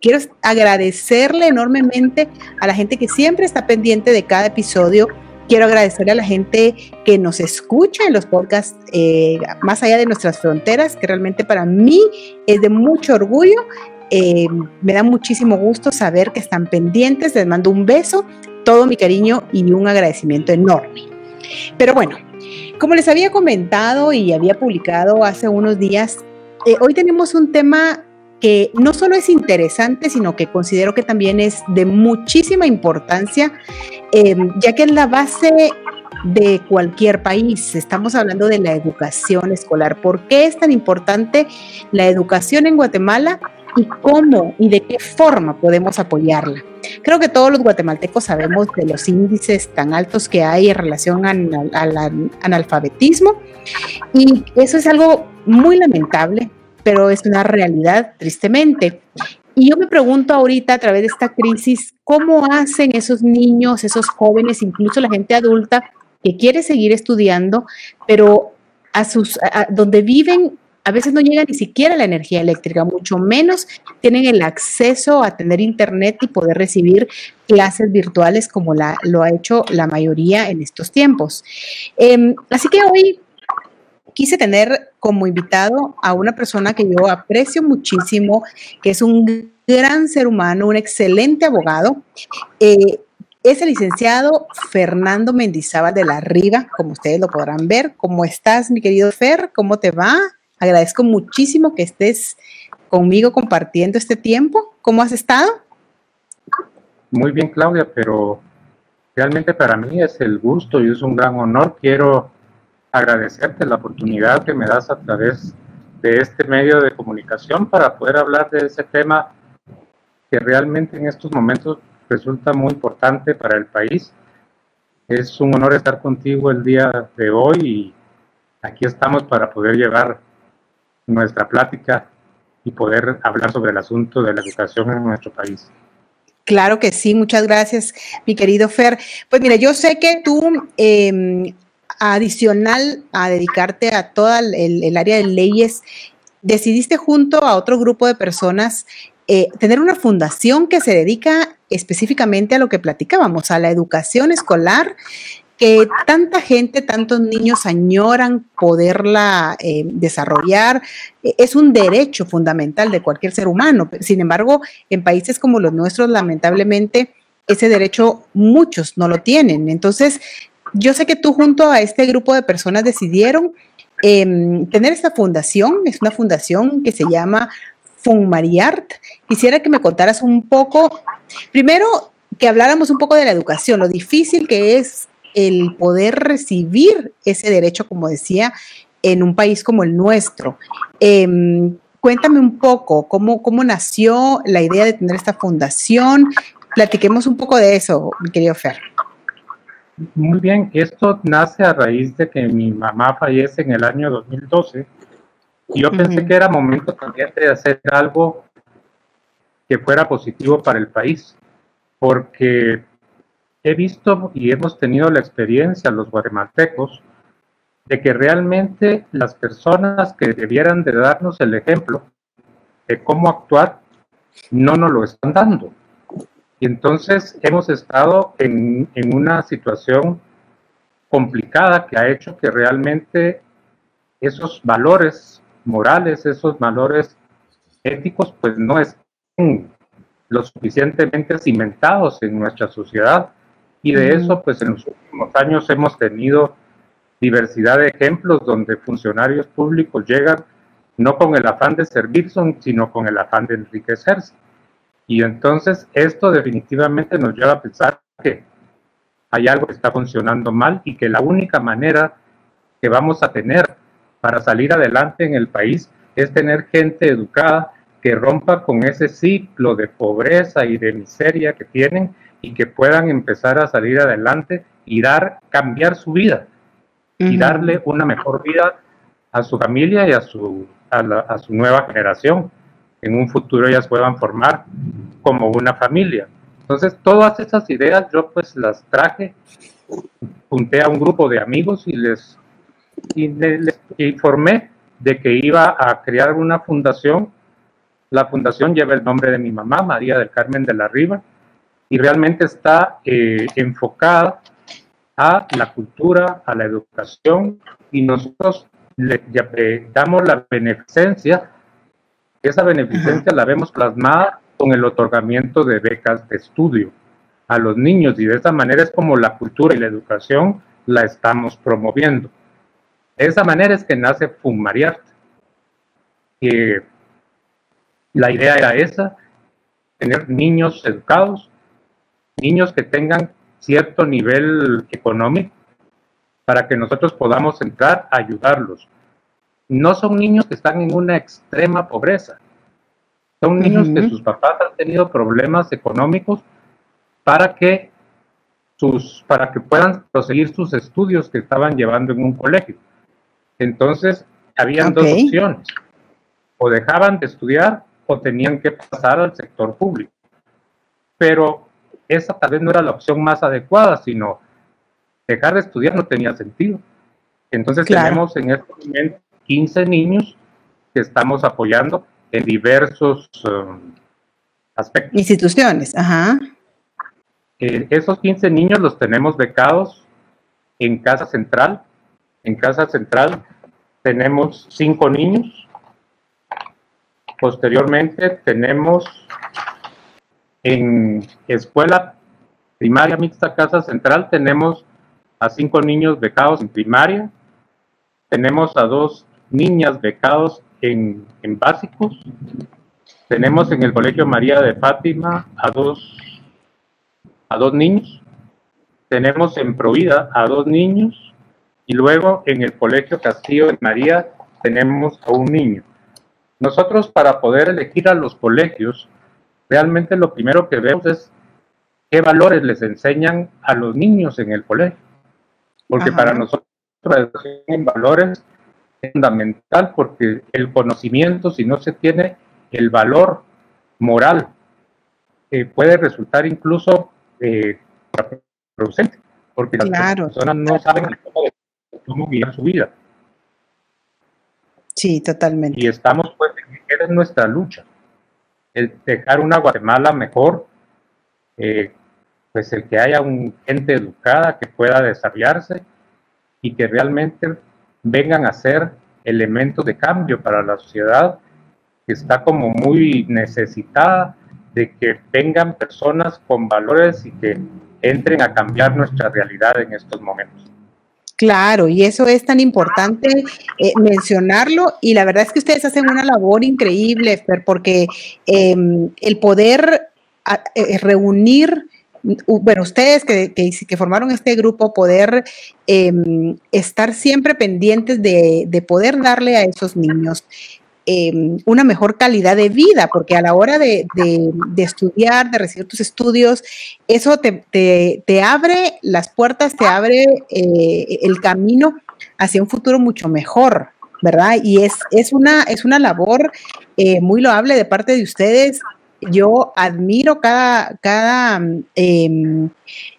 quiero agradecerle enormemente a la gente que siempre está pendiente de cada episodio. Quiero agradecerle a la gente que nos escucha en los podcasts eh, más allá de nuestras fronteras, que realmente para mí es de mucho orgullo. Eh, me da muchísimo gusto saber que están pendientes. Les mando un beso, todo mi cariño y un agradecimiento enorme. Pero bueno, como les había comentado y había publicado hace unos días, eh, hoy tenemos un tema que no solo es interesante, sino que considero que también es de muchísima importancia, em, ya que es la base de cualquier país. Estamos hablando de la educación escolar. ¿Por qué es tan importante la educación en Guatemala y cómo y de qué forma podemos apoyarla? Creo que todos los guatemaltecos sabemos de los índices tan altos que hay en relación al analfabetismo y eso es algo muy lamentable pero es una realidad, tristemente. Y yo me pregunto ahorita a través de esta crisis, ¿cómo hacen esos niños, esos jóvenes, incluso la gente adulta que quiere seguir estudiando, pero a sus, donde viven a veces no llega ni siquiera la energía eléctrica, mucho menos tienen el acceso a tener internet y poder recibir clases virtuales como la, lo ha hecho la mayoría en estos tiempos. Em, así que hoy quise tener como invitado a una persona que yo aprecio muchísimo, que es un gran ser humano, un excelente abogado. Eh, es el licenciado Fernando Mendizábal de la Riva, como ustedes lo podrán ver. ¿Cómo estás, mi querido Fer? ¿Cómo te va? Agradezco muchísimo que estés conmigo compartiendo este tiempo. ¿Cómo has estado? Muy bien, Claudia, pero realmente para mí es el gusto y es un gran honor. Quiero agradecerte la oportunidad que me das a través de este medio de comunicación para poder hablar de ese tema que realmente en estos momentos resulta muy importante para el país. Es un honor estar contigo el día de hoy y aquí estamos para poder llevar nuestra plática y poder hablar sobre el asunto de la educación en nuestro país. Claro que sí, muchas gracias, mi querido Fer. Pues mira, yo sé que tú eh, adicional a dedicarte a toda el, área de leyes, decidiste junto a otro grupo de personas eh, tener una fundación que se dedica específicamente a lo que platicábamos, a la educación escolar, que tanta gente, tantos niños añoran poderla eh, desarrollar. E, es un derecho fundamental de cualquier ser humano. Sin embargo, en países como los nuestros, lamentablemente, ese derecho muchos no lo tienen. Entonces, yo sé que tú junto a este grupo de personas decidieron em, tener esta fundación, es una fundación que se llama Funmariart. Quisiera que me contaras un poco, primero que habláramos un poco de la educación, lo difícil que es el poder recibir ese derecho, como decía, en un país como el nuestro. Em, cuéntame un poco cómo, cómo nació la idea de tener esta fundación. Platiquemos un poco de eso, mi querido Fer. Muy bien, esto nace a raíz de que mi mamá fallece en el año 2012 y yo pensé que era momento también de hacer algo que fuera positivo para el país, porque he visto y hemos tenido la experiencia, los guatemaltecos, de que realmente las personas que debieran de darnos el ejemplo de cómo actuar no nos lo están dando. Y entonces hemos estado en, una situación complicada que ha hecho que realmente esos valores morales, esos valores éticos, pues no estén lo suficientemente cimentados en nuestra sociedad. Y de eso, pues en los últimos años hemos tenido diversidad de ejemplos donde funcionarios públicos llegan no con el afán de servir, sino con el afán de enriquecerse. Y entonces esto definitivamente nos lleva a pensar que hay algo que está funcionando mal y que la única manera que vamos a tener para salir adelante en el país es tener gente educada que rompa con ese ciclo de pobreza y de miseria que tienen y que puedan empezar a salir adelante y dar, cambiar su vida y darle una mejor vida a su familia y a su, a su nueva generación en un futuro ellas puedan formar como una familia. Entonces, todas esas ideas yo pues las traje, junté a un grupo de amigos y les, informé de que iba a crear una fundación La fundación lleva el nombre de mi mamá, María del Carmen de la Riva, y realmente está eh, enfocada a la cultura, a la educación, y nosotros le, eh, damos la beneficencia. Esa beneficencia la vemos plasmada con el otorgamiento de becas de estudio a los niños, y de esa manera es como la cultura y la educación la estamos promoviendo. De esa manera es que nace Fumariart. Que la idea era esa, tener niños educados, niños que tengan cierto nivel económico para que nosotros podamos entrar a ayudarlos. No son niños que están en una extrema pobreza, son niños que sus papás han tenido problemas económicos para que sus para que puedan proseguir sus estudios que estaban llevando en un colegio. Entonces, habían dos opciones. O dejaban de estudiar o tenían que pasar al sector público. Pero esa tal vez no era la opción más adecuada, sino dejar de estudiar no tenía sentido. Entonces tenemos en este momento 15 niños que estamos apoyando en diversos um, aspectos. Instituciones, ajá. Eh, esos 15 niños los tenemos becados en Casa Central. En Casa Central tenemos 5 niños. Posteriormente tenemos en Escuela Primaria Mixta Casa Central, tenemos a 5 niños becados en primaria. Tenemos a dos niñas becados en, en básicos. Tenemos en el Colegio María de Fátima a dos a dos niños, tenemos en Provida a dos niños y luego en el Colegio Castillo de María tenemos a un niño. Nosotros para poder elegir a los colegios, realmente lo primero que vemos es qué valores les enseñan a los niños en el colegio. Porque para nosotros en valores es fundamental porque el conocimiento, si no se tiene el valor moral, eh, puede resultar incluso eh, producente, porque las personas no saben cómo, guiar su vida. Sí, totalmente. Y estamos, pues, en nuestra lucha, el dejar una Guatemala mejor, eh, pues el que haya un, gente educada que pueda desarrollarse y que realmente vengan a ser elementos de cambio para la sociedad que está como muy necesitada de que vengan personas con valores y que entren a cambiar nuestra realidad en estos momentos. Claro, y eso es tan importante eh, mencionarlo y la verdad es que ustedes hacen una labor increíble, porque em, el poder eh, reunir, bueno, ustedes que, formaron este grupo, poder em, estar siempre pendientes de, de, poder darle a esos niños Em, una mejor calidad de vida, porque a la hora de, estudiar, de recibir tus estudios, eso te, abre las puertas, te abre eh, el camino hacia un futuro mucho mejor, ¿verdad? Y es, es, una, es una labor eh, muy loable de parte de ustedes. Yo admiro cada, cada em,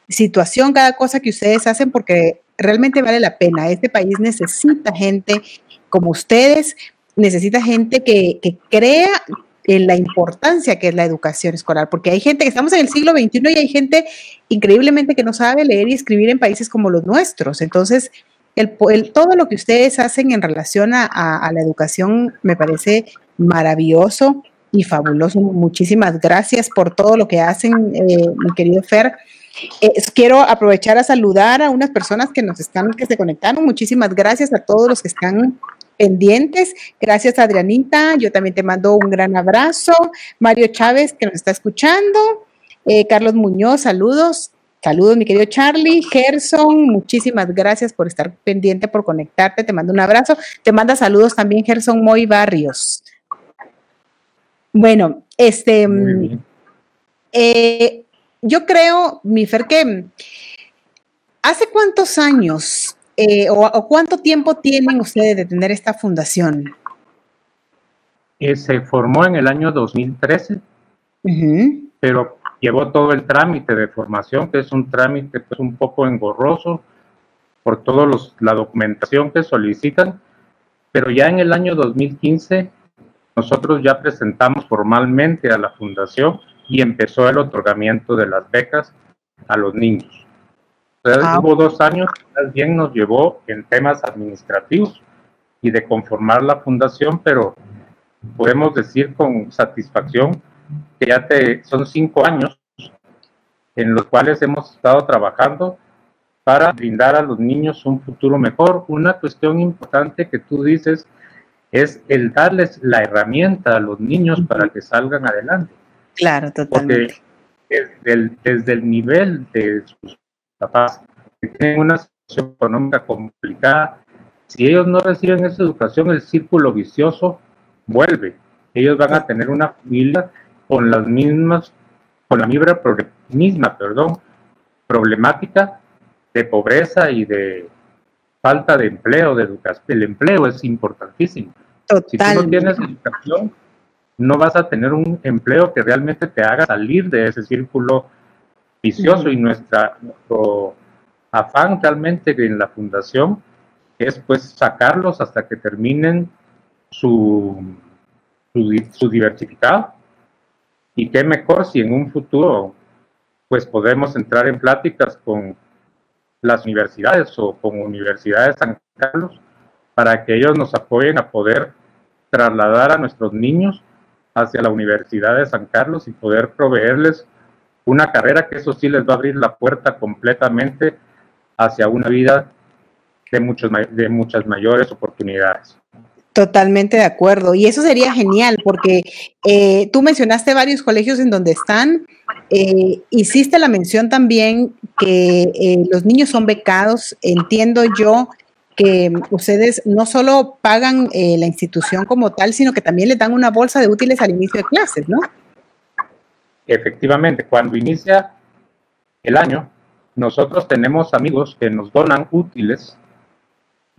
situación, cada cosa que ustedes hacen porque realmente vale la pena. Este país necesita gente como ustedes necesita gente que, crea en la importancia que es la educación escolar, porque hay gente que estamos en el siglo XXI y hay gente increíblemente que no sabe leer y escribir en países como los nuestros. Entonces, el, todo lo que ustedes hacen en relación a, la educación me parece maravilloso y fabuloso. Muchísimas gracias por todo lo que hacen, eh, mi querido Fer. Eh, quiero aprovechar a saludar a unas personas que nos están, que se conectaron. Muchísimas gracias a todos los que están pendientes. Gracias, Adrianita. Yo también te mando un gran abrazo. Mario Chávez, que nos está escuchando. Eh, Carlos Muñoz, saludos. Saludos, mi querido Charlie. Gerson, muchísimas gracias por estar pendiente, por conectarte. Te mando un abrazo. Te manda saludos también Gerson Moy Barrios. Bueno, este. Eh, yo creo, mi Fer, que hace cuántos años eh, o, cuánto tiempo tienen ustedes de tener esta fundación? Eh, se formó en el año 2013, pero llevó todo el trámite de formación, que es un trámite pues, un poco engorroso por toda la documentación que solicitan, pero ya en el año 2015 nosotros ya presentamos formalmente a la fundación y empezó el otorgamiento de las becas a los niños. Ah. hubo dos años más bien nos llevó en temas administrativos y de conformar la fundación, pero podemos decir con satisfacción que ya te, son cinco años en los cuales hemos estado trabajando para brindar a los niños un futuro mejor. Una cuestión importante que tú dices es el darles la herramienta a los niños para que salgan adelante. Claro, totalmente. Porque desde el, desde el nivel de sus papás que tienen una situación económica complicada, si ellos no reciben esa educación, el círculo vicioso vuelve. Ellos van a tener una familia con las mismas, con la misma, misma perdón, problemática de pobreza y de falta de empleo, de educación. El empleo es importantísimo. Si tú no tienes educación, no vas a tener un empleo que realmente te haga salir de ese círculo vicioso y nuestra, nuestro afán realmente en la fundación es pues sacarlos hasta que terminen su, su, diversificado. Y qué mejor si en un futuro pues podemos entrar en pláticas con las universidades o con universidades San Carlos para que ellos nos apoyen a poder trasladar a nuestros niños hacia la Universidad de San Carlos y poder proveerles una carrera que eso sí les va a abrir la puerta completamente hacia una vida de, muchos, de muchas mayores oportunidades. Totalmente de acuerdo. Y eso sería genial porque eh, tú mencionaste varios colegios en donde están. Eh, hiciste la mención también que eh, los niños son becados. Entiendo yo que ustedes no solo pagan la institución como tal, sino que también les dan una bolsa de útiles al inicio de clases, ¿no? Efectivamente, cuando inicia el año, nosotros tenemos amigos que nos donan útiles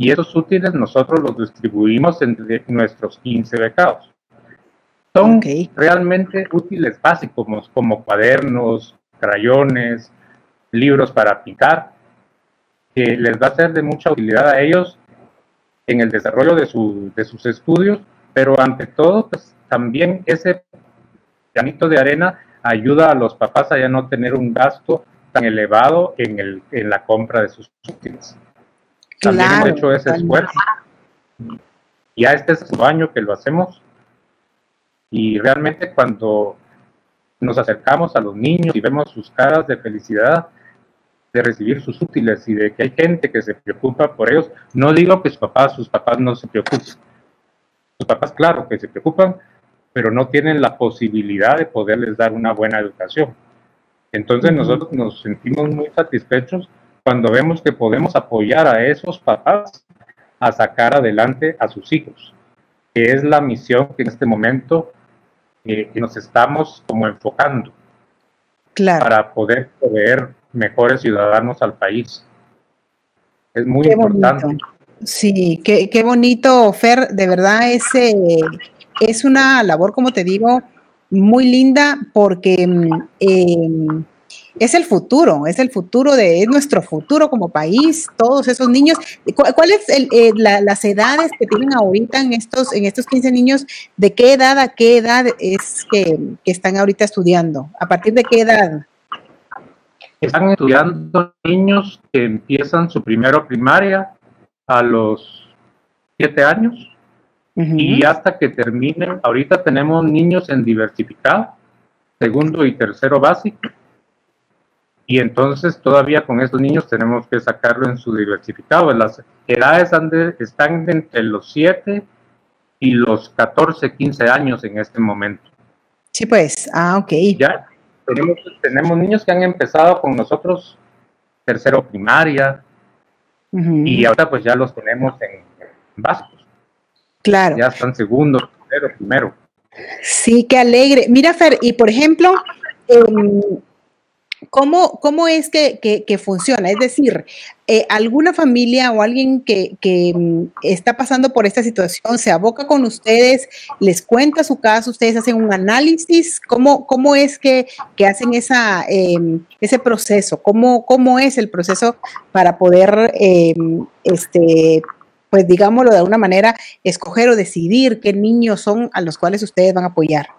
y esos útiles nosotros los distribuimos entre nuestros 15 becados. Son realmente útiles básicos como, cuadernos, crayones, libros para pintar, que les va a ser de mucha utilidad a ellos en el desarrollo de, sus estudios, pero ante todo, pues también ese granito de arena ayuda a los papás a ya no tener un gasto tan elevado en, el, en la compra de sus útiles. También hemos hecho ese esfuerzo. Ya este es el año que lo hacemos. Y realmente cuando nos acercamos a los niños y vemos sus caras de felicidad de recibir sus útiles y de que hay gente que se preocupa por ellos, no digo que sus papás, sus papás no se preocupen. Sus papás, claro que se preocupan, pero no tienen la posibilidad de poderles dar una buena educación. Entonces nosotros nos sentimos muy satisfechos cuando vemos que podemos apoyar a esos papás a sacar adelante a sus hijos, que es la misión que en este momento eh, nos estamos como enfocando para poder proveer mejores ciudadanos al país. Es muy importante. Sí, qué, qué, bonito, Fer, de verdad es, es una labor, como te digo, muy linda porque eh, es el futuro, es el futuro de, es nuestro futuro como país, todos esos niños. ¿Cuáles son eh, las edades que tienen ahorita en estos, en estos 15 niños? ¿De qué edad a qué edad es que, están ahorita estudiando? ¿A partir de qué edad? Están estudiando niños que empiezan su primero primaria a los 7 años y hasta que terminen, ahorita tenemos niños en diversificado, segundo y tercero básico, y entonces todavía con estos niños tenemos que sacarlo en su diversificado. Las edades están entre los 7 y los 14, 15 años en este momento. Sí, pues, ah, ok. Ya tenemos, tenemos niños que han empezado con nosotros tercero primaria y ahora pues ya los tenemos en, básicos. Claro. Ya están segundo, tercero, primero. Sí, qué alegre. Mira, Fer, y por ejemplo, eh, ¿Cómo, ¿Cómo, es que, que, funciona? Es decir, eh, alguna familia o alguien que, que, mm, está pasando por esta situación se aboca con ustedes, les cuenta su caso, ustedes hacen un análisis. ¿Cómo, cómo es que, hacen esa, em, ese proceso? ¿Cómo, ¿Cómo es el proceso para poder em, este, pues digámoslo de alguna manera, escoger o decidir qué niños son a los cuales ustedes van a apoyar?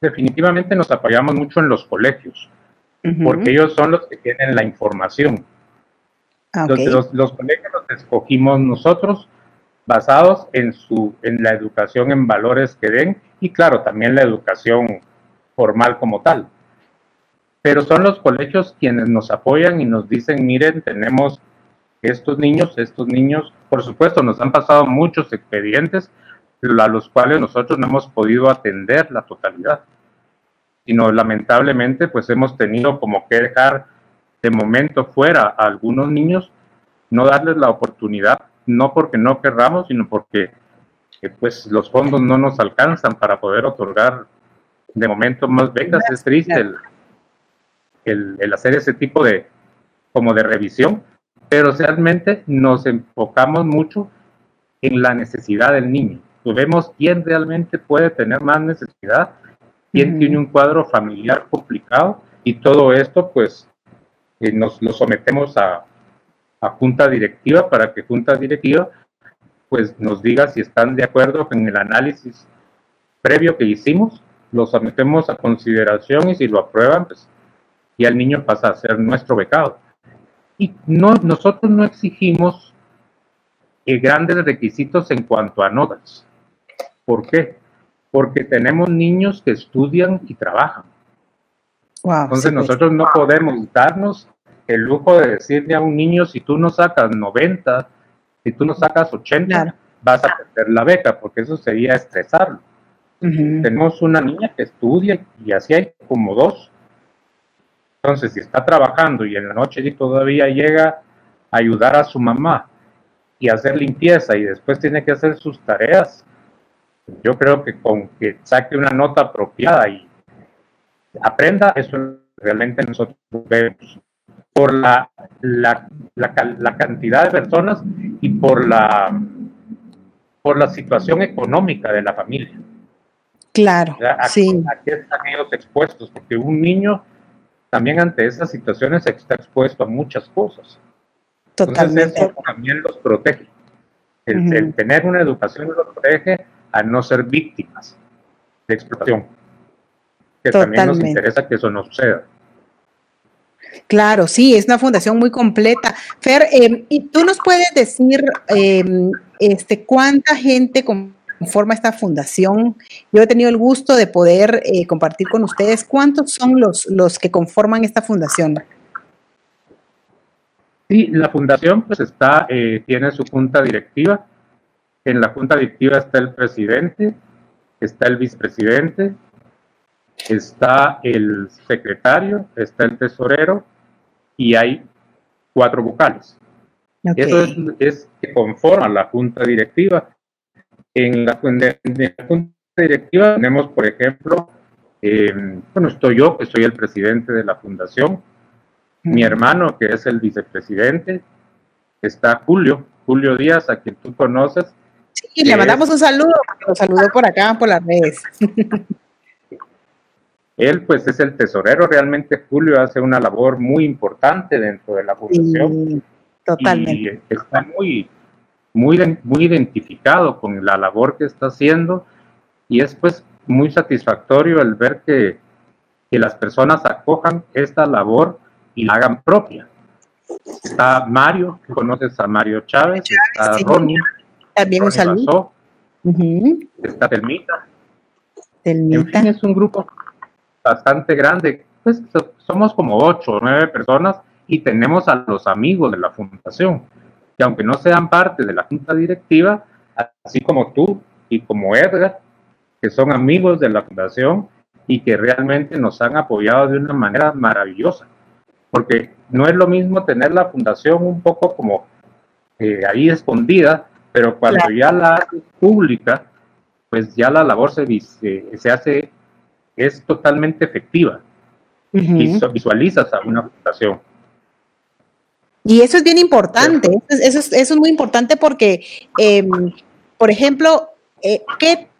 Definitivamente nos apoyamos mucho en los colegios, porque ellos son los que tienen la información. Ah, los, los, colegios los escogimos nosotros basados en, su, en la educación en valores que den y claro, también la educación formal como tal. Pero son los colegios quienes nos apoyan y nos dicen, miren, tenemos estos niños, estos niños, por supuesto, nos han pasado muchos expedientes a los cuales nosotros no hemos podido atender la totalidad, sino lamentablemente pues hemos tenido como que dejar de momento fuera a algunos niños, no darles la oportunidad, no porque no querramos, sino porque pues los fondos no nos alcanzan para poder otorgar de momento más becas. Es triste el, el hacer ese tipo de como de revisión, pero realmente nos enfocamos mucho en la necesidad del niño. Pues vemos quién realmente puede tener más necesidad, quién tiene un cuadro familiar complicado y todo esto pues eh, nos lo sometemos a, a junta directiva para que junta directiva pues nos diga si están de acuerdo con el análisis previo que hicimos, lo sometemos a consideración y si lo aprueban, pues ya el niño pasa a ser nuestro becado. Y no, nosotros no exigimos eh, grandes requisitos en cuanto a notas. ¿Por qué? Porque tenemos niños que estudian y trabajan. Entonces pues. nosotros no podemos darnos el lujo de decirle a un niño, si tú no sacas 90, si tú no sacas 80, vas a perder la beca, porque eso sería estresarlo. Tenemos una niña que estudia y así hay como dos entonces, si está trabajando y en la noche todavía llega a ayudar a su mamá y hacer limpieza y después tiene que hacer sus tareas, yo creo que con que saque una nota apropiada y aprenda, eso realmente nosotros vemos por la, la, la, cantidad de personas y por la, por la situación económica de la familia. Claro, sí. Aquí están ellos expuestos, porque un niño también ante esas situaciones está expuesto a muchas cosas. Totalmente. eso también los protege. El, tener una educación los protege a no ser víctimas de explotación. Que también nos interesa que eso no suceda. Claro, sí, es una fundación muy completa. Fer, eh, ¿y tú nos puedes decir eh, este, cuánta gente con conforma esta fundación. Yo he tenido el gusto de poder eh, compartir con ustedes cuántos son los, los que conforman esta fundación. Sí, la fundación pues está, tiene su junta directiva. En la junta directiva está el presidente, está el vicepresidente, está el secretario, está el tesorero y hay cuatro vocales. Eso es, es, que conforma la junta directiva. En la, junta directiva tenemos, por ejemplo, eh, bueno, estoy yo, que soy el presidente de la fundación, mi hermano, que es el vicepresidente, está Julio, Julio Díaz, a quien tú conoces. Sí, le mandamos un saludo, lo saludó por acá, por las redes. Él, pues, es el tesorero. Realmente, Julio hace una labor muy importante dentro de la fundación. totalmente. Y está muy, muy, muy identificado con la labor que está haciendo y es pues muy satisfactorio el ver que, que las personas acojan esta labor y la hagan propia. Está Mario, conoces a Mario Chávez, está Ronnie, también un saludo. Está Telmita. En fin, es un grupo bastante grande. Pues somos como ocho o nueve personas y tenemos a los amigos de la fundación que aunque no sean parte de la junta directiva, así como tú y como Edgar, que son amigos de la fundación y que realmente nos han apoyado de una manera maravillosa. Porque no es lo mismo tener la fundación un poco como eh, ahí escondida, pero cuando ya la haces pública, pues ya la labor se, se hace, es totalmente efectiva. y Visualizas a una fundación. Y eso es bien importante, eso es, eso es muy importante porque, em, por ejemplo, eh, ¿qué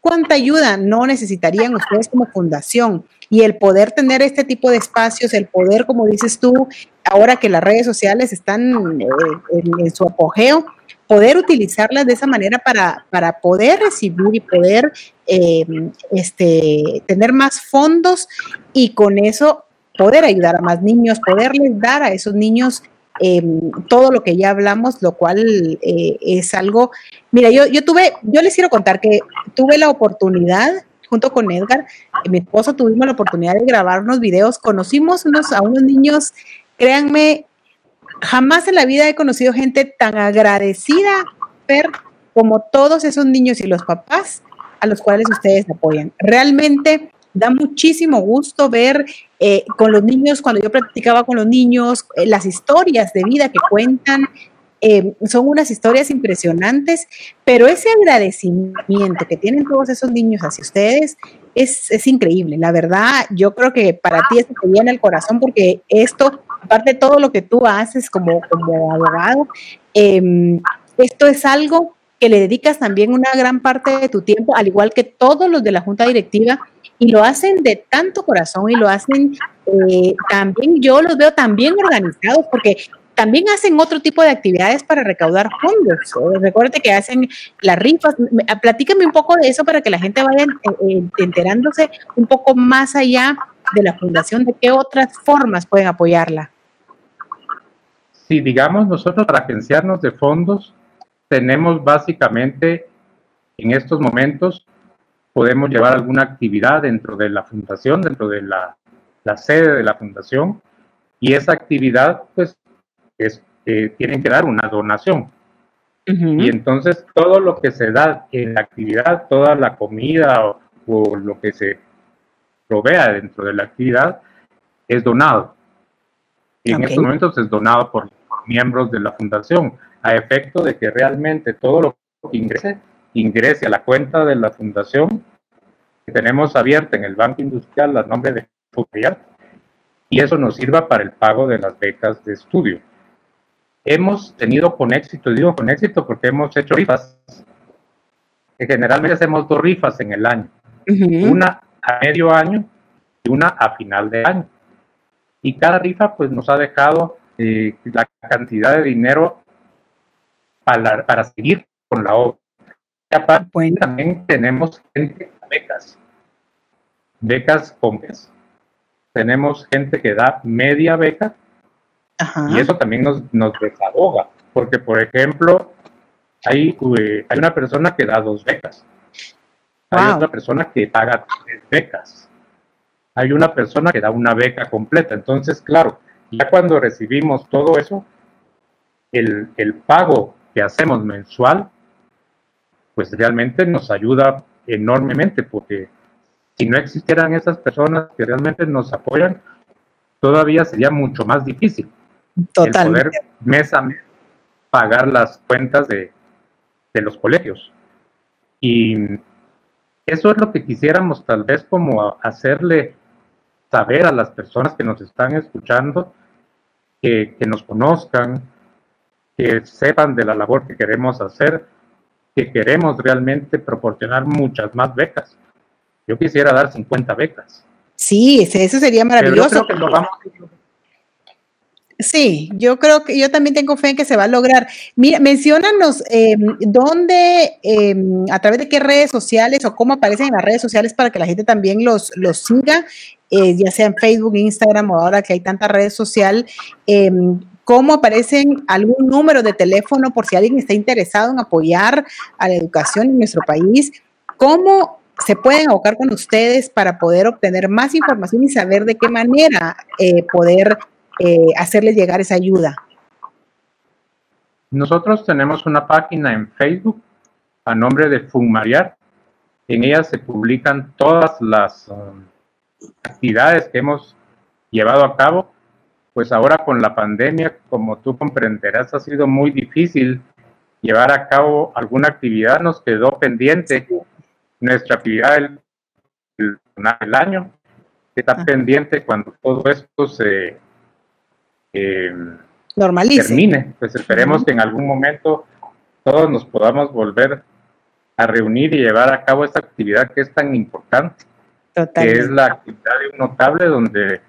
¿Cuánta ayuda no necesitarían ustedes como fundación? Y el poder tener este tipo de espacios, el poder, como dices tú, ahora que las redes sociales están eh, en, su apogeo, poder utilizarlas de esa manera para, para poder recibir y poder eh, este, tener más fondos y con eso poder ayudar a más niños, poderles dar a esos niños Em, todo lo que ya hablamos, lo cual eh, es algo, mira, yo, yo tuve, yo les quiero contar que tuve la oportunidad, junto con Edgar, mi esposo tuvimos la oportunidad de grabar unos videos, conocimos unos, a unos niños, créanme, jamás en la vida he conocido gente tan agradecida, per, como todos esos niños y los papás a los cuales ustedes apoyan. Realmente da muchísimo gusto ver eh, con los niños, cuando yo practicaba con los niños, eh, las historias de vida que cuentan. Eh, son unas historias impresionantes, pero ese agradecimiento que tienen todos esos niños hacia ustedes es, es increíble. La verdad, yo creo que para ti esto te viene al corazón porque esto, aparte de todo lo que tú haces como, como abogado, em, esto es algo que le dedicas también una gran parte de tu tiempo, al igual que todos los de la junta directiva, y lo hacen de tanto corazón y lo hacen eh, también, yo los veo también organizados porque también hacen otro tipo de actividades para recaudar fondos. Recuerde que hacen las rifas. Platícame un poco de eso para que la gente vaya eh, enterándose un poco más allá de la fundación, de qué otras formas pueden apoyarla. Sí, digamos, nosotros para agenciarnos de fondos tenemos básicamente en estos momentos podemos llevar alguna actividad dentro de la fundación, dentro de la, sede de la fundación, y esa actividad, pues, es, eh, tienen que dar una donación. Y entonces todo lo que se da en la actividad, toda la comida o, lo que se provea dentro de la actividad, es donado. Y en estos momentos es donado por miembros de la fundación, a efecto de que realmente todo lo que ingrese ingrese a la cuenta de la fundación que tenemos abierta en el Banco Industrial a nombre de Fubrial y eso nos sirva para el pago de las becas de estudio. Hemos tenido con éxito, digo con éxito porque hemos hecho rifas, que generalmente hacemos dos rifas en el año, una a medio año y una a final de año. Y cada rifa pues nos ha dejado eh, la cantidad de dinero para, para seguir con la obra. Aparte, también tenemos gente becas, becas becas. Tenemos gente que da media beca y eso también nos, nos desahoga, porque por ejemplo, hay, eh, hay una persona que da dos becas, hay otra persona que paga tres becas, hay una persona que da una beca completa. Entonces, claro, ya cuando recibimos todo eso, el, el pago que hacemos mensual pues realmente nos ayuda enormemente, porque si no existieran esas personas que realmente nos apoyan, todavía sería mucho más difícil Totalmente. poder mes a mes pagar las cuentas de, de los colegios. Y eso es lo que quisiéramos tal vez como hacerle saber a las personas que nos están escuchando, que, que nos conozcan, que sepan de la labor que queremos hacer, que queremos realmente proporcionar muchas más becas. Yo quisiera dar 50 becas. Sí, eso sería maravilloso. Sí, yo creo que yo también tengo fe en que se va a lograr. Mira, mencionanos eh, dónde, em, a través de qué redes sociales o cómo aparecen en las redes sociales para que la gente también los, los siga, eh, ya sea en Facebook, Instagram o ahora que hay tanta red social. Eh, cómo aparecen algún número de teléfono por si alguien está interesado en apoyar a la educación en nuestro país, cómo se pueden abocar con ustedes para poder obtener más información y saber de qué manera eh, poder eh, hacerles llegar esa ayuda. Nosotros tenemos una página en Facebook a nombre de Fumariar. En ella se publican todas las um, actividades que hemos llevado a cabo pues ahora con la pandemia, como tú comprenderás, ha sido muy difícil llevar a cabo alguna actividad, nos quedó pendiente nuestra actividad del, año, que está pendiente cuando todo esto se eh, normalice. Termine, pues esperemos que en algún momento todos nos podamos volver a reunir y llevar a cabo esta actividad que es tan importante, que es la actividad de un notable donde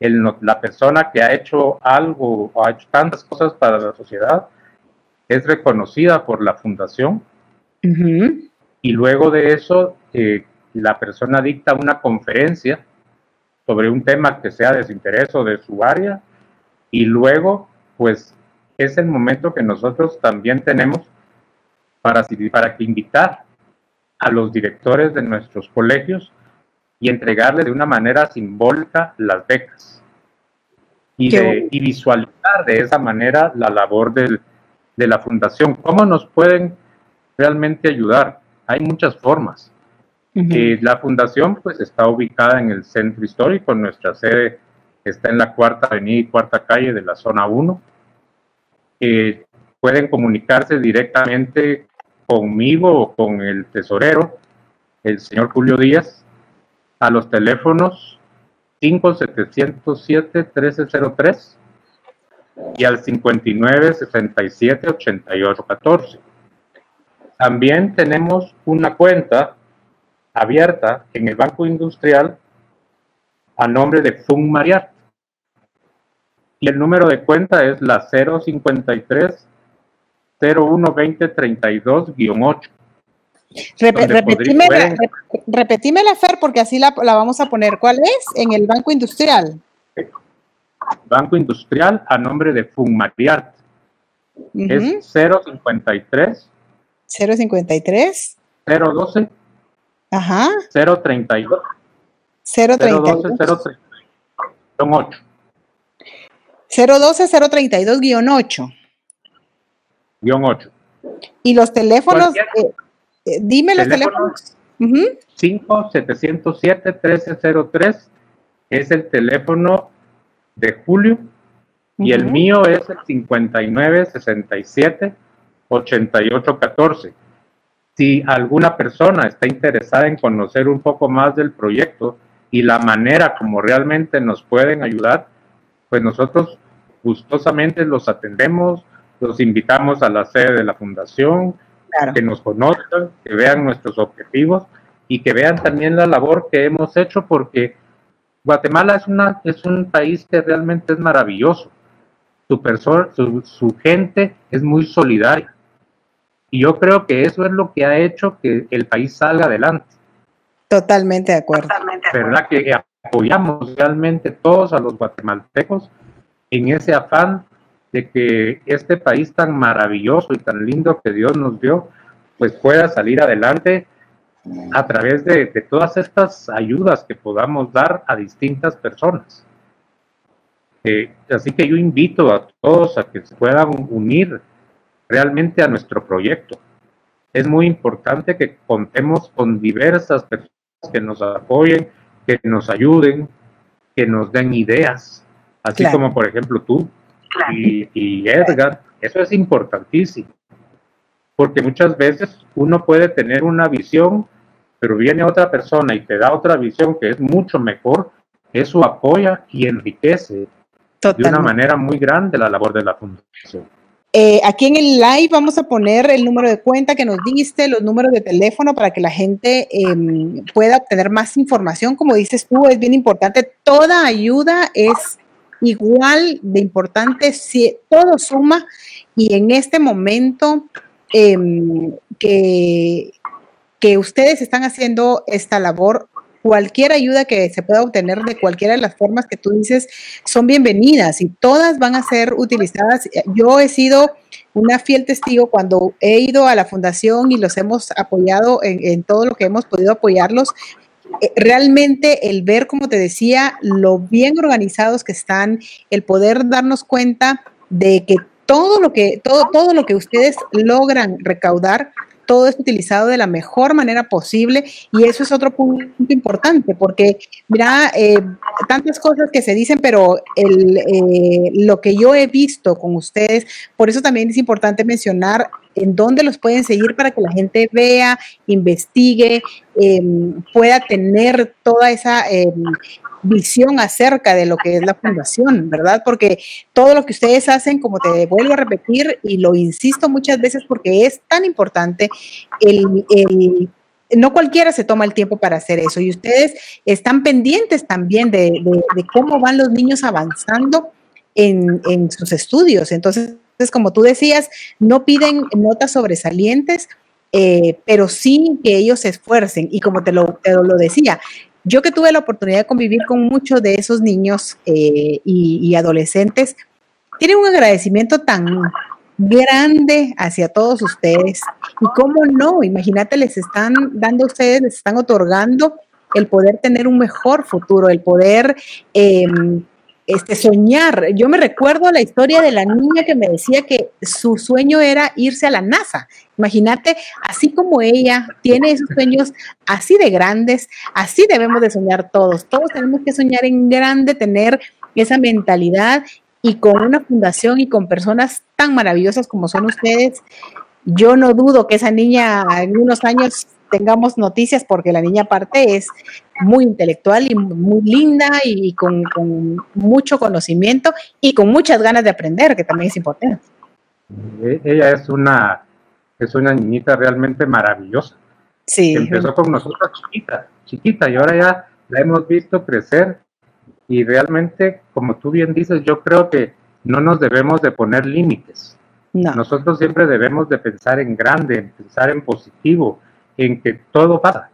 el, la persona que ha hecho algo o ha hecho tantas cosas para la sociedad es reconocida por la fundación. Y luego de eso eh, la persona dicta una conferencia sobre un tema que sea de su interés o de su área y luego pues es el momento que nosotros también tenemos para, para invitar a los directores de nuestros colegios y entregarles de una manera simbólica las becas y, y visualizar de esa manera la labor del, de la fundación. ¿Cómo nos pueden realmente ayudar? Hay muchas formas. Eh, la fundación pues está ubicada en el centro histórico, nuestra sede está en la cuarta avenida y cuarta calle de la zona 1. Eh, pueden comunicarse directamente conmigo o con el tesorero, el señor Julio Díaz, a los teléfonos 5707-1303 y al 59 67 88 14. También tenemos una cuenta abierta en el Banco Industrial a nombre de Fun Mariat. Y el número de cuenta es la 053 0120 32 8. repetímela, Fer, porque así la, la, vamos a poner. ¿Cuál es? En el Banco Industrial. Banco Industrial a nombre de Funmariart. Es 053. 053. 012. Ajá. 032. 032. 012, 032. 012 032-8. 8. Y los teléfonos, eh, eh, dime los teléfonos. 5 707 1303 es el teléfono de julio y el mío es el 59 67 88 14. Si alguna persona está interesada en conocer un poco más del proyecto y la manera como realmente nos pueden ayudar, pues nosotros gustosamente los atendemos, los invitamos a la sede de la fundación, que nos conozcan, que vean nuestros objetivos y que vean también la labor que hemos hecho porque Guatemala es, una, es un país que realmente es maravilloso. Su, persona, su, gente es muy solidaria. Y yo creo que eso es lo que ha hecho que el país salga adelante. Totalmente de acuerdo. ¿Verdad? Que apoyamos realmente todos a los guatemaltecos en ese afán de que este país tan maravilloso y tan lindo que Dios nos dio, pues pueda salir adelante a través de, todas estas ayudas que podamos dar a distintas personas. Eh, así que yo invito a todos a que se puedan unir realmente a nuestro proyecto. Es muy importante que contemos con diversas personas que nos apoyen, que nos ayuden, que nos den ideas, así como por ejemplo tú y, y Edgar. Eso es importantísimo, porque muchas veces uno puede tener una visión pero viene otra persona y te da otra visión que es mucho mejor, eso apoya y enriquece de una manera muy grande la labor de la fundación. Eh, aquí en el live vamos a poner el número de cuenta que nos diste, los números de teléfono para que la gente em, pueda obtener más información. Como dices tú, es bien importante. Toda ayuda es igual de importante, si todo suma y en este momento em, que, que ustedes están haciendo esta labor. Cualquier ayuda que se pueda obtener de cualquiera de las formas que tú dices son bienvenidas y todas van a ser utilizadas. Yo he sido una fiel testigo cuando he ido a la fundación y los hemos apoyado en, todo lo que hemos podido apoyarlos. Eh, realmente el ver, como te decía, lo bien organizados que están, el poder darnos cuenta de que todo lo que, todo, todo lo que ustedes logran recaudar todo es utilizado de la mejor manera posible y eso es otro punto importante porque, mira, eh, tantas cosas que se dicen, pero eh, lo que yo he visto con ustedes, por eso también es importante mencionar en dónde los pueden seguir para que la gente vea, investigue, em, pueda tener toda esa em, visión acerca de lo que es la fundación, ¿verdad? Porque todo lo que ustedes hacen, como te vuelvo a repetir y lo insisto muchas veces porque es tan importante, el, no cualquiera se toma el tiempo para hacer eso y ustedes están pendientes también de, cómo van los niños avanzando en, en sus estudios. Entonces, como tú decías, no piden notas sobresalientes, eh, pero sí que ellos se esfuercen. Y como te lo, lo, decía, yo que tuve la oportunidad de convivir con muchos de esos niños eh, y, adolescentes, tienen un agradecimiento tan grande hacia todos ustedes. Y cómo no, imagínate, les están dando ustedes, les están otorgando el poder tener un mejor futuro, el poder em, este, soñar. Yo me recuerdo la historia de la niña que me decía que su sueño era irse a la NASA. Imagínate, así como ella tiene esos sueños así de grandes, así debemos de soñar todos. Todos tenemos que soñar en grande, tener esa mentalidad y con una fundación y con personas tan maravillosas como son ustedes. Yo no dudo que esa niña en unos años tengamos noticias porque la niña aparte es muy intelectual y muy linda y con, mucho conocimiento y con muchas ganas de aprender, que también es importante. E, ella es una, es una niñita realmente maravillosa. Sí. empezó con nosotros chiquita, chiquita, y ahora ya la hemos visto crecer y realmente, como tú bien dices, yo creo que no nos debemos de poner límites. Nosotros siempre debemos de pensar en grande, pensar en positivo, en que todo pasa.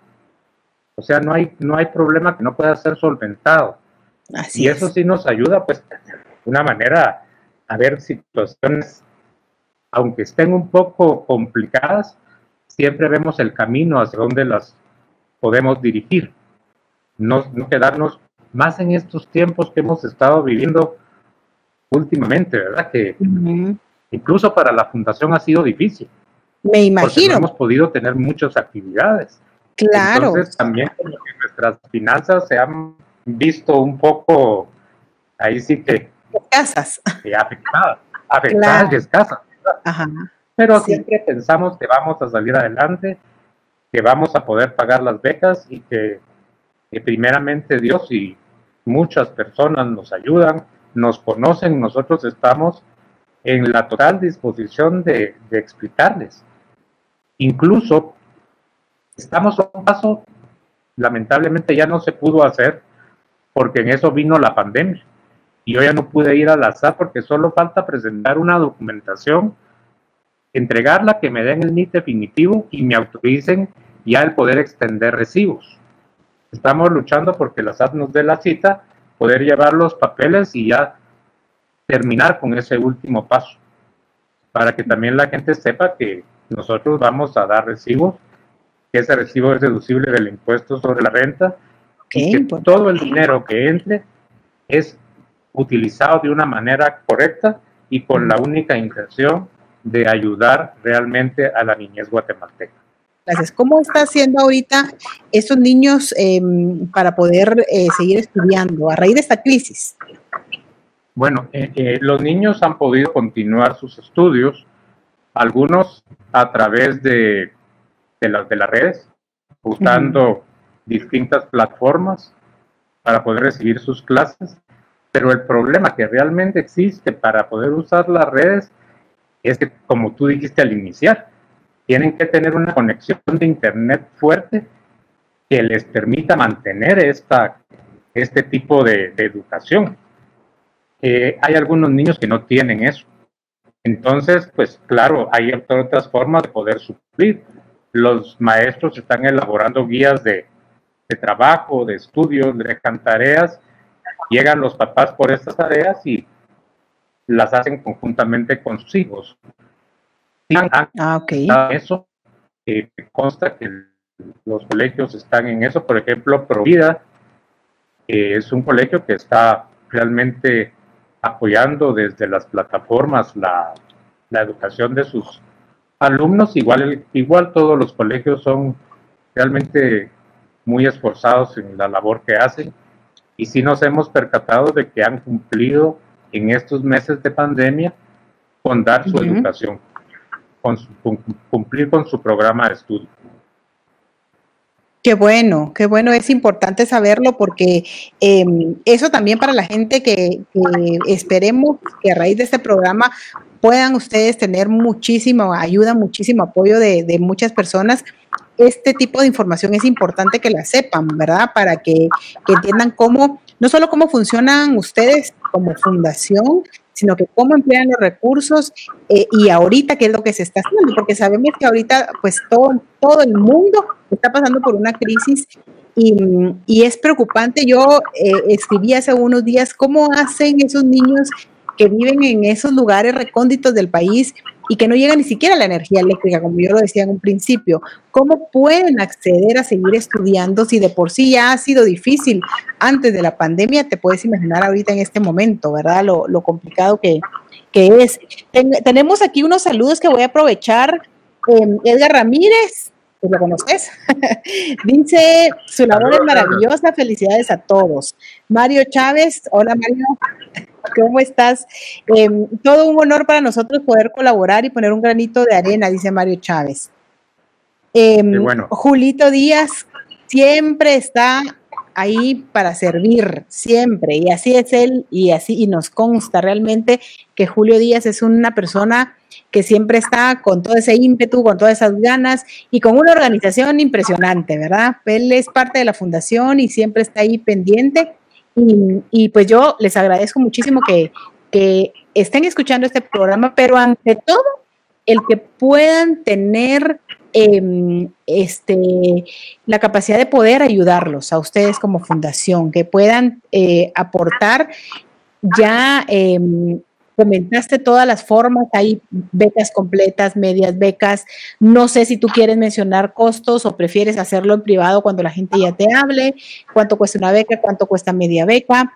O sea, no hay, no hay problema que no pueda ser solventado. y eso sí nos ayuda, pues, de una manera a ver situaciones, aunque estén un poco complicadas, siempre vemos el camino hacia donde las podemos dirigir. No, no quedarnos más en estos tiempos que hemos estado viviendo últimamente, ¿verdad? Que incluso para la fundación ha sido difícil. Me imagino. no hemos podido tener muchas actividades. Claro. Entonces también como que nuestras finanzas se han visto un poco, ahí sí que... Escasas. afectadas, afectadas y escasas. Ajá. Pero siempre pensamos que vamos a salir adelante, que vamos a poder pagar las becas y que, primeramente Dios y muchas personas nos ayudan, nos conocen, nosotros estamos en la total disposición de, de explicarles. Incluso estamos a un paso, lamentablemente ya no se pudo hacer porque en eso vino la pandemia. Y yo ya no pude ir al azar porque solo falta presentar una documentación, entregarla, que me den el NIT definitivo y me autoricen ya el poder extender recibos. Estamos luchando porque la SAT nos dé la cita, poder llevar los papeles y ya terminar con ese último paso, para que también la gente sepa que nosotros vamos a dar recibos, que ese recibo es deducible del impuesto sobre la renta, y que todo el dinero que entre es utilizado de una manera correcta y con la única intención de ayudar realmente a la niñez guatemalteca. Gracias. ¿Cómo está haciendo ahorita esos niños em, para poder eh, seguir estudiando a raíz de esta crisis? Bueno, eh, eh, los niños han podido continuar sus estudios, algunos a través de, de, de las redes, usando distintas plataformas para poder recibir sus clases, pero el problema que realmente existe para poder usar las redes es que, como tú dijiste al iniciar, tienen que tener una conexión de Internet fuerte que les permita mantener esta, este tipo de, de educación. Eh, hay algunos niños que no tienen eso. Entonces, pues claro, hay otras formas de poder suplir. Los maestros están elaborando guías de, trabajo, de estudios, dejan tareas, llegan los papás por estas tareas y las hacen conjuntamente con sus hijos. Ah, ok. Eso eh, consta que los colegios están en eso. Por ejemplo, Provida eh, es un colegio que está realmente apoyando desde las plataformas la, la educación de sus alumnos. Igual, igual todos los colegios son realmente muy esforzados en la labor que hacen y sí nos hemos percatado de que han cumplido en estos meses de pandemia con dar su educación, con, cumplir con su programa de estudio. Qué bueno, qué bueno, es importante saberlo porque em, eso también para la gente que, esperemos que a raíz de este programa puedan ustedes tener muchísima ayuda, muchísimo apoyo de, muchas personas. Este tipo de información es importante que la sepan, ¿verdad? Para que, que entiendan cómo, no solo cómo funcionan ustedes como fundación, sino que cómo emplean los recursos eh, y ahorita qué es lo que se está haciendo, porque sabemos que ahorita pues todo, todo el mundo está pasando por una crisis y, y es preocupante. Yo eh, escribí hace unos días cómo hacen esos niños que viven en esos lugares recónditos del país y que no llega ni siquiera la energía eléctrica, como yo lo decía en un principio. ¿Cómo pueden acceder a seguir estudiando si de por sí ya ha sido difícil antes de la pandemia? Te puedes imaginar ahorita en este momento, ¿verdad? Lo, complicado que, es. tenemos aquí unos saludos que voy a aprovechar. Em, Edgar Ramírez, pues lo conoces. Dice, su labor es maravillosa, felicidades a todos. Mario Chávez, hola Mario. ¿Cómo estás? Em, todo un honor para nosotros poder colaborar y poner un granito de arena, dice Mario Chávez. Em, bueno. Julito Díaz siempre está ahí para servir, siempre, y así es él, y así, y nos consta realmente que Julio Díaz es una persona que siempre está con todo ese ímpetu, con todas esas ganas y con una organización impresionante, ¿verdad? Él es parte de la fundación y siempre está ahí pendiente y, pues yo les agradezco muchísimo que, estén escuchando este programa, pero ante todo, el que puedan tener em, este, la capacidad de poder ayudarlos a ustedes como fundación, que puedan eh, aportar. Ya em, comentaste todas las formas, hay becas completas, medias becas. No sé si tú quieres mencionar costos o prefieres hacerlo en privado cuando la gente ya te hable, cuánto cuesta una beca, cuánto cuesta media beca,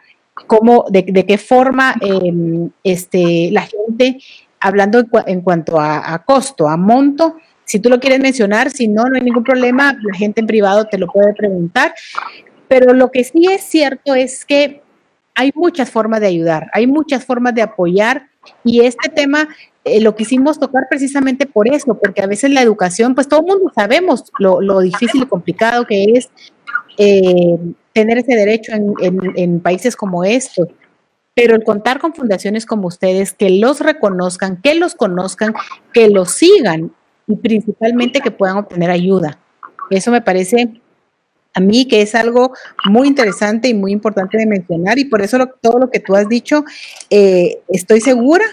cómo, de, qué forma em, este, la gente, hablando en, cuanto a, costo, a monto, si tú lo quieres mencionar, si no, no hay ningún problema, la gente en privado te lo puede preguntar. Pero lo que sí es cierto es que hay muchas formas de ayudar, hay muchas formas de apoyar y este tema eh, lo quisimos tocar precisamente por eso, porque a veces la educación, pues todo el mundo sabemos lo, difícil y complicado que es eh, tener ese derecho en, países como estos. Pero el contar con fundaciones como ustedes, que los reconozcan, que los conozcan, que los sigan y principalmente que puedan obtener ayuda. Eso me parece a mí, que es algo muy interesante y muy importante de mencionar, y por eso todo lo que tú has dicho, eh, estoy segura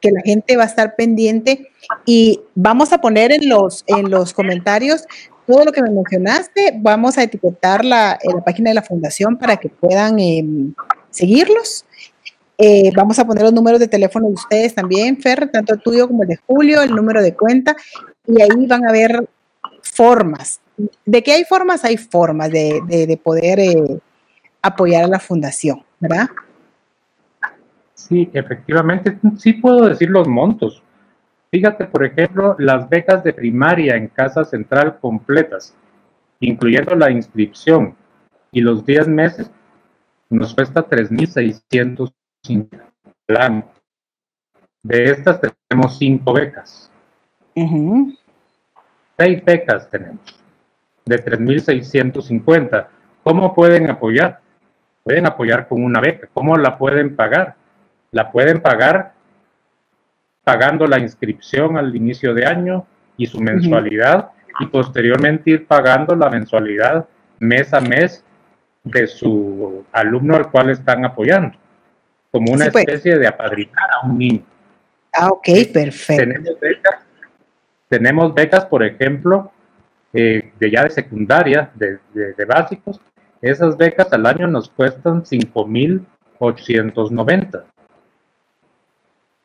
que la gente va a estar pendiente y vamos a poner en los, en los comentarios todo lo que me mencionaste, vamos a etiquetar la, la página de la fundación para que puedan em, seguirlos. Eh, vamos a poner los números de teléfono de ustedes también, Fer, tanto el tuyo como el de Julio, el número de cuenta, y ahí van a ver formas de que hay formas, hay formas de, poder eh, apoyar a la fundación, ¿verdad? Sí, efectivamente, sí puedo decir los montos. Fíjate, por ejemplo, las becas de primaria en Casa Central completas, incluyendo la inscripción y los 10 meses, nos cuesta 3.650 al año. De estas tenemos 5 becas. 6 becas tenemos de 3.650. ¿Cómo pueden apoyar? Pueden apoyar con una beca. ¿Cómo la pueden pagar? La pueden pagar pagando la inscripción al inicio de año y su mensualidad y posteriormente ir pagando la mensualidad mes a mes de su alumno al cual están apoyando, como una pues. especie de apadrinar a un niño. Ah, ok, perfecto. Tenemos becas, tenemos becas, por ejemplo, eh, de ya de secundaria, de, básicos, esas becas al año nos cuestan 5.890.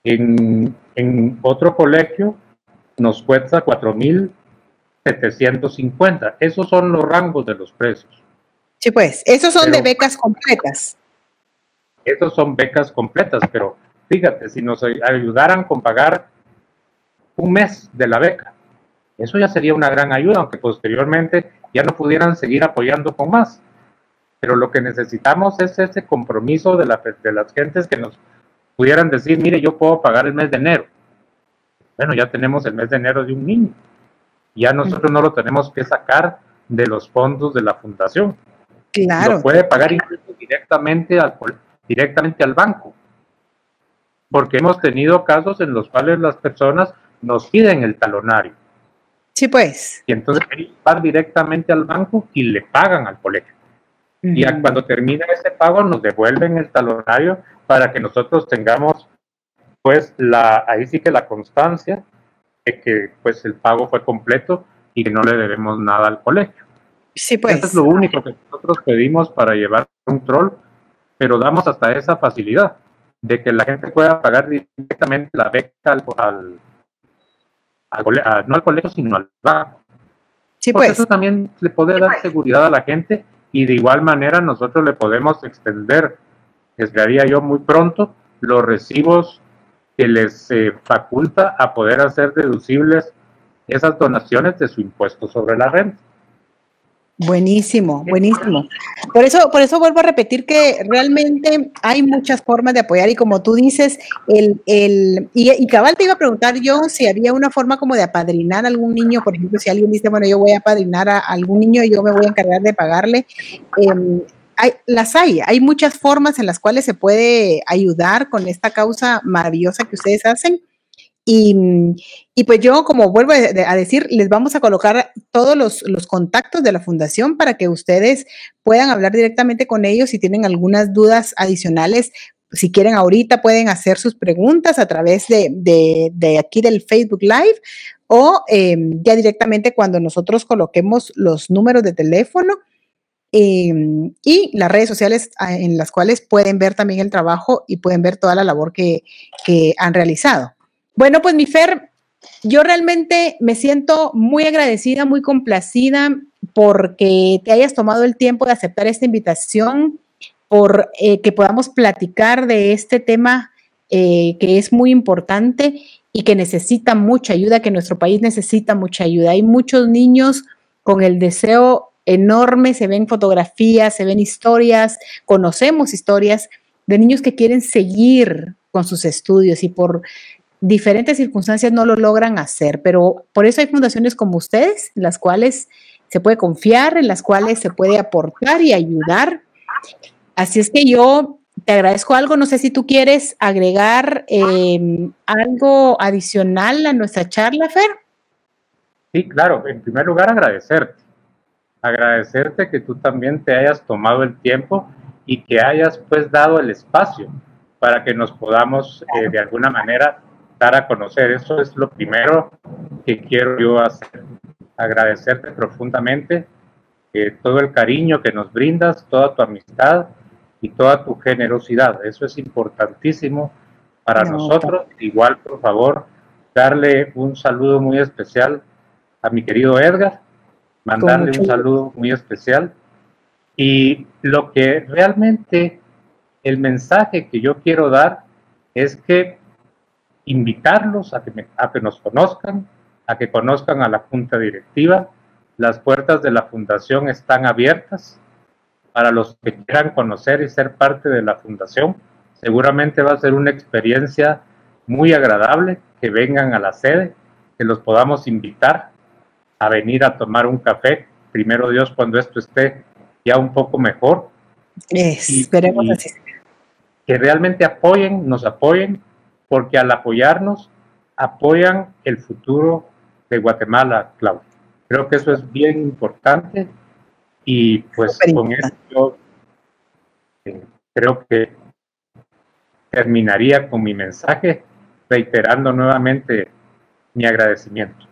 En, en otro colegio nos cuesta 4.750. Esos son los rangos de los precios. Sí, pues, esos son de becas completas. Esos son becas completas, pero fíjate, si nos ayudaran con pagar un mes de la beca, eso ya sería una gran ayuda, aunque posteriormente ya no pudieran seguir apoyando con más. Pero lo que necesitamos es ese compromiso de, de las gentes que nos pudieran decir, mire, yo puedo pagar el mes de enero. Bueno, ya tenemos el mes de enero de un niño. Ya nosotros no lo tenemos que sacar de los fondos de la fundación. Claro. Lo puede pagar incluso directamente al, directamente al banco. Porque hemos tenido casos en los cuales las personas nos piden el talonario. Sí, pues. Y entonces van directamente al banco y le pagan al colegio. Y cuando termina ese pago nos devuelven el talonario para que nosotros tengamos pues la ahí sí que la constancia de que pues el pago fue completo y que no le debemos nada al colegio. Sí, pues. Eso es lo único que nosotros pedimos para llevar control, pero damos hasta esa facilidad de que la gente pueda pagar directamente la beca al, no al colegio, sino al banco. Sí, pues. Eso también le puede dar seguridad a la gente y de igual manera nosotros le podemos extender, esperaría yo muy pronto, los recibos que les eh, faculta a poder hacer deducibles esas donaciones de su impuesto sobre la renta. Buenísimo, buenísimo. Por eso, por eso vuelvo a repetir que realmente hay muchas formas de apoyar y como tú dices, el, el y, y, cabal te iba a preguntar yo si había una forma como de apadrinar a algún niño, por ejemplo, si alguien dice, bueno, yo voy a apadrinar a algún niño y yo me voy a encargar de pagarle. Eh, hay, las hay, hay muchas formas en las cuales se puede ayudar con esta causa maravillosa que ustedes hacen. Y, y, pues yo, como vuelvo a decir, les vamos a colocar todos los, los, contactos de la fundación para que ustedes puedan hablar directamente con ellos si tienen algunas dudas adicionales. Si quieren ahorita pueden hacer sus preguntas a través de, de, aquí del Facebook Live o eh, ya directamente cuando nosotros coloquemos los números de teléfono eh, y las redes sociales ah, en las cuales pueden ver también el trabajo y pueden ver toda la labor que, que han realizado. Bueno, pues mi Fer, yo realmente me siento muy agradecida, muy complacida porque te hayas tomado el tiempo de aceptar esta invitación, por eh, que podamos platicar de este tema eh, que es muy importante y que necesita mucha ayuda, que nuestro país necesita mucha ayuda. Hay muchos niños con el deseo enorme, se ven fotografías, se ven historias, conocemos historias de niños que quieren seguir con sus estudios y por diferentes circunstancias no lo logran hacer, pero por eso hay fundaciones como ustedes, en las cuales se puede confiar, en las cuales se puede aportar y ayudar. Así es que yo te agradezco algo, no sé si tú quieres agregar em, algo adicional a nuestra charla, Fer. Sí, claro, en primer lugar agradecerte, agradecerte que tú también te hayas tomado el tiempo y que hayas pues dado el espacio para que nos podamos eh, de alguna manera dar a conocer. Eso es lo primero que quiero yo hacer. Agradecerte profundamente eh, todo el cariño que nos brindas, toda tu amistad y toda tu generosidad. Eso es importantísimo para nosotros. Igual, por favor, darle un saludo muy especial a mi querido Edgar, mandarle un saludo muy especial. Y lo que realmente el mensaje que yo quiero dar es que invitarlos a que, a que nos conozcan, a que conozcan a la junta directiva. Las puertas de la fundación están abiertas para los que quieran conocer y ser parte de la fundación. Seguramente va a ser una experiencia muy agradable que vengan a la sede, que los podamos invitar a venir a tomar un café, primero Dios, cuando esto esté ya un poco mejor. esperemos así. Que realmente apoyen, nos apoyen, porque al apoyarnos, apoyan el futuro de Guatemala, Claudia. Creo que eso es bien importante y pues con esto eh, creo que terminaría con mi mensaje reiterando nuevamente mi agradecimiento.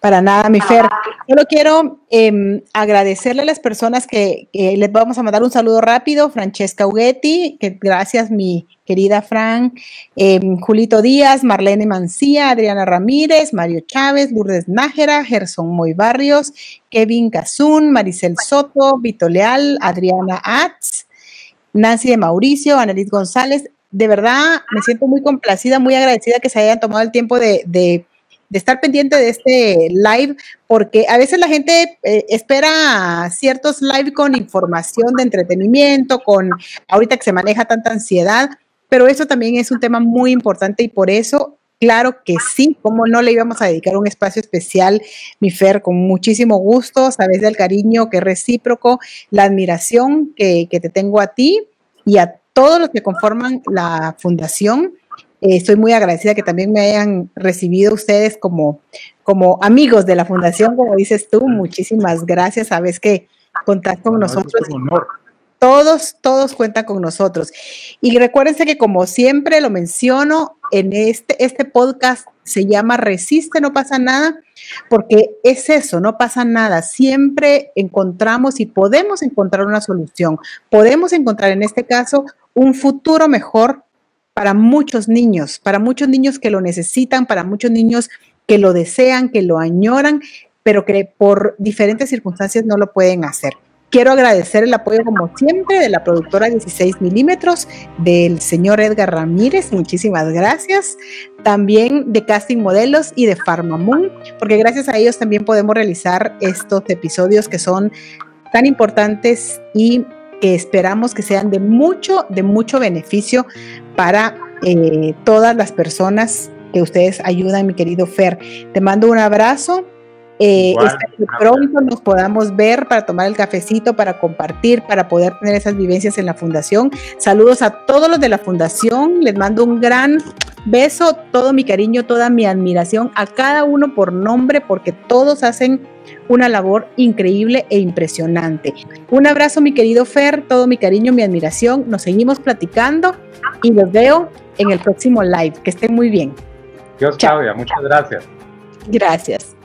Para nada, mi Fer. Solo quiero em, agradecerle a las personas que, les vamos a mandar un saludo rápido. Francesca Uguetti, que gracias, mi querida Fran. Em, Julito Díaz, Marlene Mancía, Adriana Ramírez, Mario Chávez, Lourdes Nájera, Gerson Moy Barrios, Kevin Cazún, Maricel Soto, Vito Leal, Adriana Atz, Nancy de Mauricio, Annelies González. De verdad, me siento muy complacida, muy agradecida que se hayan tomado el tiempo de de estar pendiente de este live, porque a veces la gente eh, espera ciertos live con información de entretenimiento, con ahorita que se maneja tanta ansiedad, pero eso también es un tema muy importante y por eso Claro que sí, ¿cómo no le íbamos a dedicar un espacio especial, mi Fer? Con muchísimo gusto, sabes del cariño que es recíproco, la admiración que te tengo a ti y a todos los que conforman la fundación. Eh, estoy muy agradecida que también me hayan recibido ustedes como, como amigos de la fundación, como dices tú. Muchísimas gracias. Sabes que contar con nosotros. Todos, todos cuentan con nosotros. Y recuérdense que como siempre lo menciono, en este, este podcast se llama Resiste, no pasa nada, porque es eso, no pasa nada. Siempre encontramos y podemos encontrar una solución. Podemos encontrar en este caso un futuro mejor para muchos niños, para muchos niños que lo necesitan, para muchos niños que lo desean, que lo añoran, pero que por diferentes circunstancias no lo pueden hacer. Quiero agradecer el apoyo, como siempre, de la productora 16 milímetros, del señor Edgar Ramírez, muchísimas gracias. También de Casting Modelos y de Farmamoon, porque gracias a ellos también podemos realizar estos episodios que son tan importantes y que esperamos que sean de mucho, de mucho beneficio para eh, todas las personas que ustedes ayudan, mi querido Fer. Te mando un abrazo. Eh, que pronto nos podamos ver para tomar el cafecito, para compartir, para poder tener esas vivencias en la fundación. Saludos a todos los de la fundación. Les mando un gran beso, todo mi cariño, toda mi admiración a cada uno por nombre, porque todos hacen una labor increíble e impresionante. Un abrazo, mi querido Fer, todo mi cariño, mi admiración. Nos seguimos platicando y los veo en el próximo live. Que estén muy bien. Dios Claudia, muchas gracias. Gracias.